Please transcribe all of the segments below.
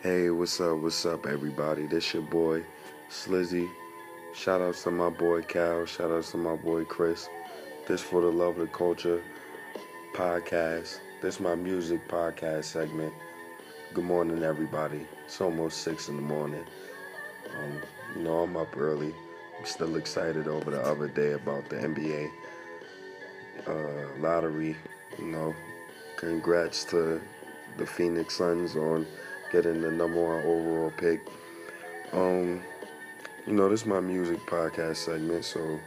Hey, what's up? What's up, everybody? This your boy, Slizzy. Shout outs to my boy Cal. Shout outs to my boy Chris. This for the Love the Culture podcast. This my music podcast segment. Good morning, everybody. It's almost six in the morning. Um, you know, I'm up early. I'm still excited over the other day about the NBA uh, lottery. You know, congrats to the Phoenix Suns on getting the number one overall pick. Um, you know, this is my music podcast segment, so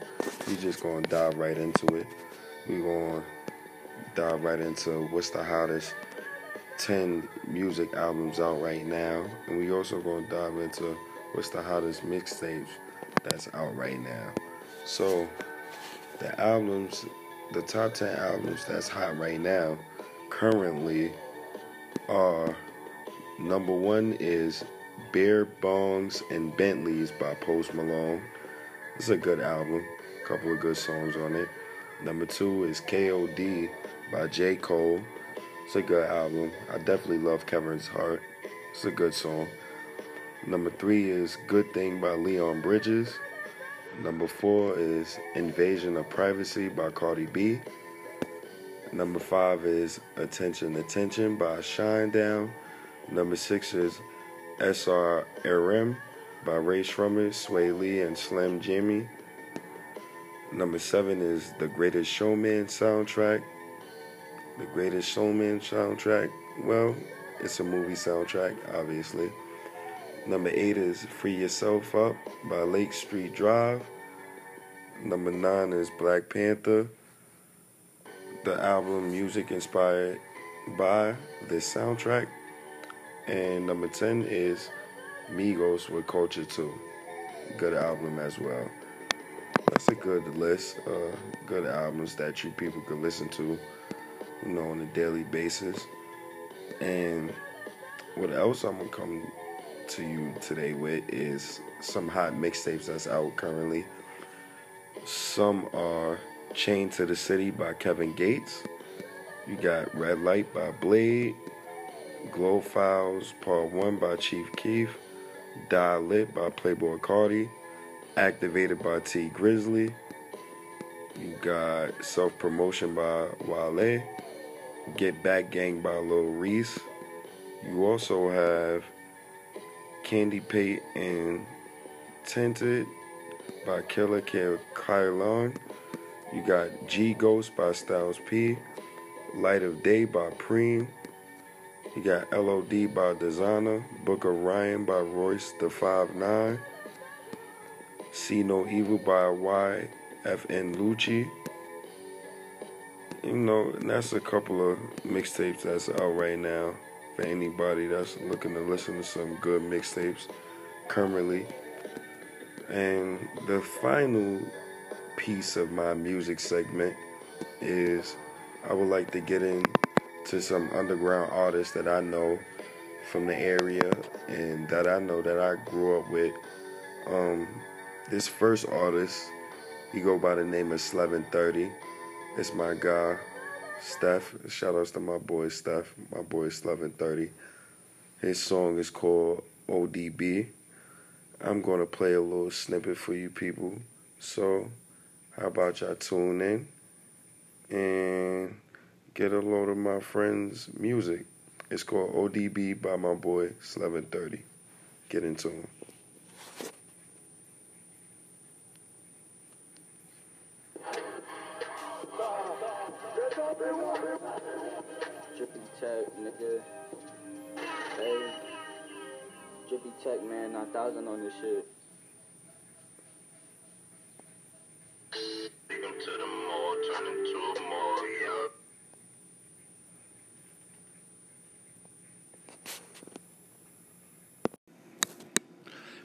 we just gonna dive right into it. We gonna dive right into what's the hottest 10 music albums out right now, and we also gonna dive into what's the hottest mixtapes that's out right now. So, the albums, the top 10 albums that's hot right now, currently are number one is Beer Bongs and Bentleys by Post Malone. It's a good album, a couple of good songs on it. Number two is KOD by J. Cole. It's a good album. I definitely love Kevin's Heart. It's a good song. Number three is Good Thing by Leon Bridges. Number four is Invasion of Privacy by Cardi B. Number five is Attention Attention by Shine Shinedown. Number six is SRRM by Rae Sremmurd, Swae Lee, and Slim Jxmmi. Number seven is The Greatest Showman soundtrack. The Greatest Showman soundtrack. Well, it's a movie soundtrack, obviously. Number eight is Free Yourself Up by Lake Street Dive. Number nine is Black Panther. The album music inspired by this soundtrack. And number 10 is Migos with Culture 2. Good album as well. That's a good list. Uh, good albums that you people could listen to, you know, on a daily basis. And what else I'm gonna come to you today with is some hot mixtapes that's out currently. Some are Chained to the City by Kevin Gates. You got Red Light by Blade. Glow Files Part 1 by Chief Keef. Die Lit by Playboy Carti. Activated by Tee Grizzley. You got Self Promotion by Wale. Get Back Gang by Lil Reese. You also have Candy Pate and Tinted by Killa Kyleon. You got G Ghost by Styles P. Light of Day by Preem. You got LOD by Desiigner. Book of Ryan by Royce da 5'9. See No Evil by YFN Lucci. You know, that's a couple of mixtapes that's out right now for anybody that's looking to listen to some good mixtapes currently. And the final piece of my music segment is I would like to get into some underground artists that I know from the area and that I know that I grew up with. Um, this first artist, he go by the name of Slevin30. It's my guy, Steph. Shout outs to my boy Steph, my boy Slevin30. His song is called ODB. I'm gonna play a little snippet for you people. So how about y'all tune in and get a load of my friend's music? It's called ODB by my boy Slevin30. Get into him. Drippy Tech, nigga. Hey. Drippy Tech, man, 9000 on this shit.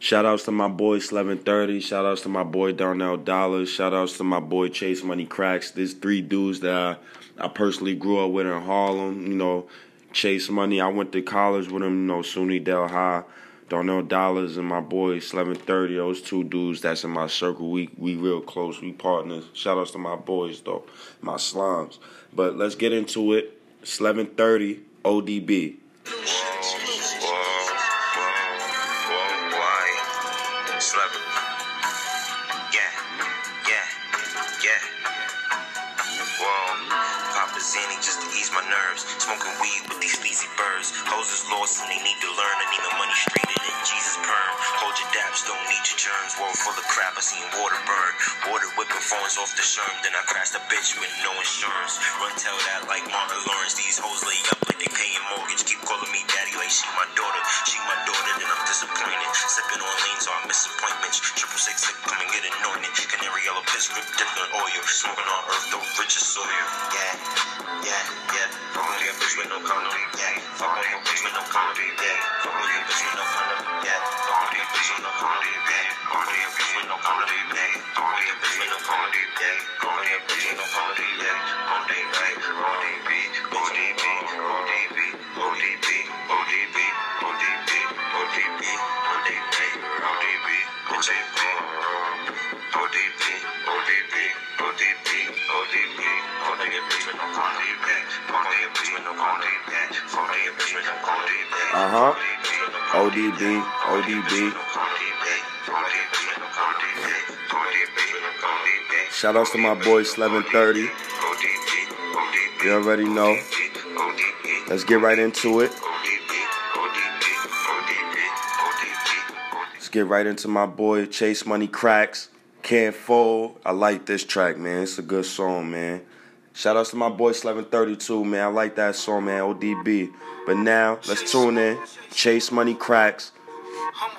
Shout outs to my boy Slevin30. Shout outs to my boy Darnell Dollars. Shout outs to my boy Chase Money Cracks. There's three dudes that I, I personally grew up with in Harlem. You know, Chase Money. I went to college with him, you know, SUNY Delhi. Darnell Dollars and my boy Slevin30. Those two dudes that's in my circle. We we real close. We partners. Shout outs to my boys though. My slimes. But let's get into it. Slevin30 ODB. Smoking weed with these sleazy birds. Hoes is lost and they need to learn. I need my money straighter than Jesus perm. Hold your dabs, don't need your germs. World full of crap, I seen water burn. Water phones off the sherm. Then I crashed a bitch with no insurance. Run tell that like Martin Lawrence. These hoes lay up like they paying mortgage. Keep calling me daddy like she my daughter. She my daughter, then I'm disappointed. Sipping on lean, so I miss appointments. Triple six six, come and get anointed. Canary yellow piss, grip dipped in oil. Smoking on earth, the richest soil. Yeah, yeah, yeah. Fuck on your bitch with no condom. Yeah, fuck on your bitch with no condom. Yeah, Uh-huh. ODB, ODB. Shout outs to my boy Slevin 30. You already know. Let's get right into it. Let's get right into my boy Chase Money Cracks. Can't fold. I like this track, man. It's a good song, man. Shout outs to my boy Slevin 32, man. I like that song, man. ODB. But now, let's tune in. Chase Money Cracks.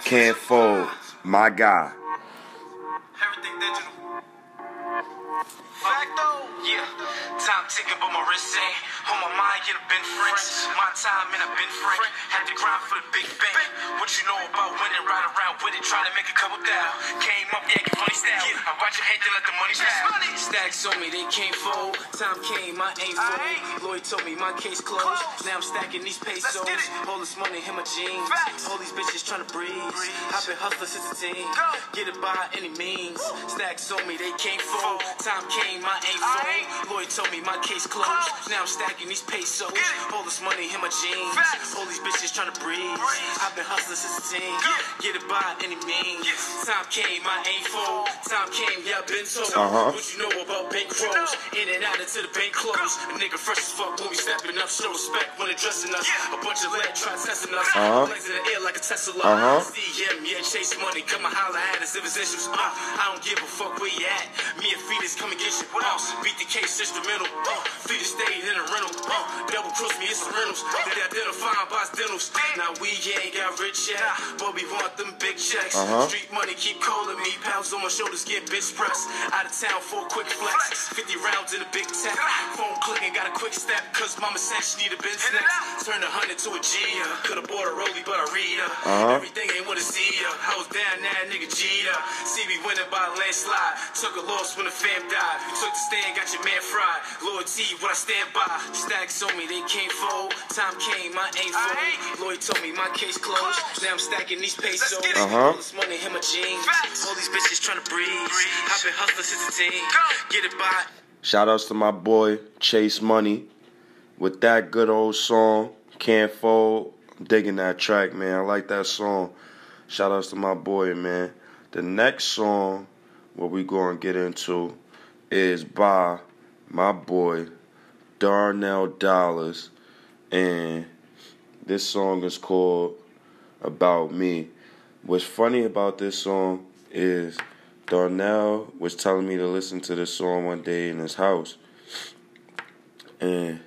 Can't fold. My guy. Everything digital. Facto. Yeah. Time ticking, but my wrist ain't. On my mind, get a been French. My time and I've been Frank. Had to grind for the big bank. What you know about winning? Ride around with it, trying to make a couple down. Came up, yeah, get funny style. I watch your head, then let the money style. Stacks on me, they can't fold. Time came, I ain't fold. Lloyd told me my case closed. Now I'm stacking these pesos. All this money in my jeans. All these bitches trying to breathe. I've been hustling since the teen. Get it by any means. Stacks on me, they can't fold. Time came, I ain't fold. Lloyd told me my case closed. Now I'm stacking these pesos. All this money in my jeans. All these bitches trying to breathe. I've been hustling since a teen. Get it by any means. Time came, I ain't fold. Time came, yeah, I been told. Uh-huh. What you know about bank rolls? In and out until the bank close. A nigga fresh as fuck when we stepping up. Show respect when they addressing us. A bunch of lead try testing us. Uh-huh. Legs in the air like a Tesla. Uh-huh. CM, yeah, chase money. Come and holler at us if it's issues. Uh, I don't give a fuck where you at. Me and Fetus come and get you. Uh, beat the case instrumental. Uh, Fetus stayed in a rental. Uh, double cross me, it's rentals. They identifying by dentals. Now we ain't got rich yet, but we want them big checks. Uh-huh. Street money keep calling me. Pounds on my shoulders get bitch pressed. Out of town for a quick flex. 50 rounds in a big tech. Phone clicking, got a quick step. Cause mama said she need a Benz next. Turn a hundred to a G. uh, Could've bought a Rollie, but I read her. Uh-huh. Everything ain't wanna see ya. I was down there, nigga G'd. See me winning by a landslide. Took a loss when the fam died. You took the stand, got your man fried. Lord T, when I stand by. Stacks on me, they can't fold. Time came, I ain't fold. Lloyd told me my case closed. Now I'm stacking these pesos. Uh-huh. All this money in my jeans. All these bitches trying to breathe. I've been hustling since a teen. Get it by. Shout outs to my boy Chase Money with that good old song, Can't Fold. I'm digging that track, man. I like that song. Shout outs to my boy, man. The next song, what we going to get into, is by my boy Darnell Dollars. And this song is called About Me. What's funny about this song is Darnell was telling me to listen to this song one day in his house. And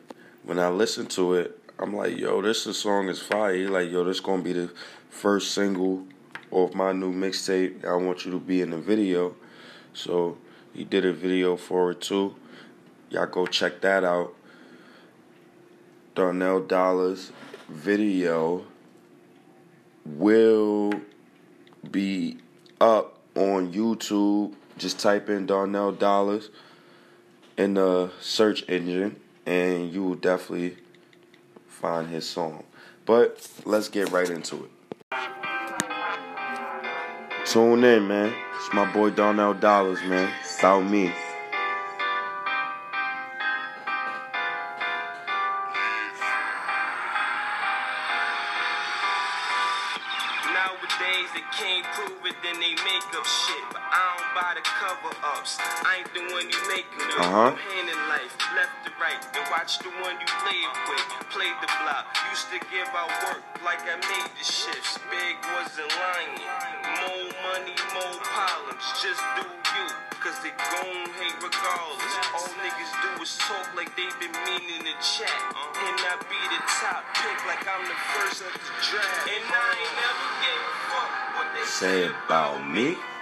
when I listened to it, I'm like, yo, this song is fire. Like, yo, this gonna be the first single off my new mixtape. I want you to be in the video. So he did a video for it too. Y'all go check that out. Darnell Dollars video will be up on YouTube. Just type in Darnell Dollars in the search engine, and you will definitely find his song. But let's get right into it. Tune in, man. It's my boy Darnell Dollars, man. About me. Nowadays they can't prove it, then they make up shit. But I don't buy the cover ups. I ain't the one you making them. Uh-huh. Hand in life, left to right, and watch the one you live with. Played the block, used to give out work like I made the shifts. Big wasn't lying. More money, more problems. Just do you, cause they gon' hate regardless. All niggas do is talk like they been meaning to chat. Uh-huh. And I be the top pick like I'm the first of the draft. And I ain't never gave a fuck what they Say about me. About me,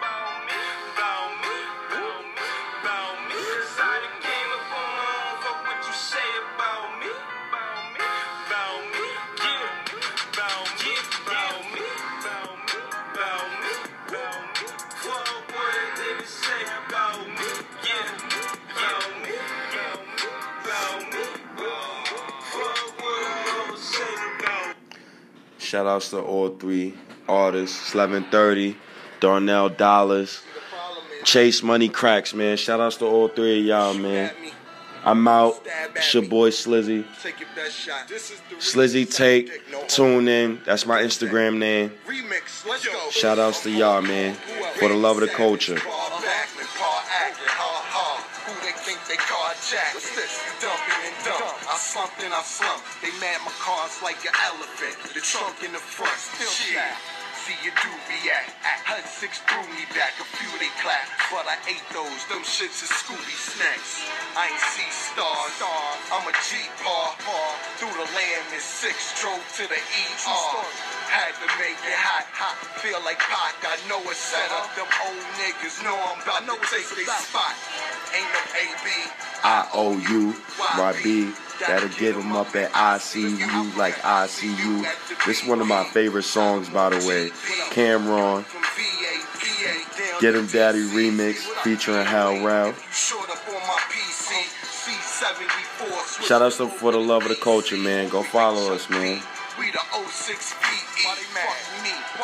Shout outs to all three artists. 1130, Darnell Dollars, Chase Money Cracks, man. Shout outs to all three of y'all, man. I'm out. It's your boy Slizzy. Take your best shot. This is the Slizzy Take. Tune in. That's my Instagram name. remix. Let's go. Shout outs to y'all, man. For the love of the culture. Dump. I slumped and I slumped. They mad my car's like an elephant. The trunk in the front. Still Shit. See you do react. Hud six threw me back. A few they clap. But I ate those. Them shits is Scooby snacks. I ain't see stars. I'm a G paw. Through the land in six. Drove to the ER. Had to make it hot, hot. Feel like Pac. I know it's set up. Them old niggas know I'm about to take their spot. Ain't no AB. I O U Y B. That'll get them up at ICU like ICU. This is one of my favorite songs, by the way. Cam'ron, Get 'em Daddy remix featuring Hal. C74. Shout outs to For the Love of the Culture, man. Go follow us, man. We the 06 PE.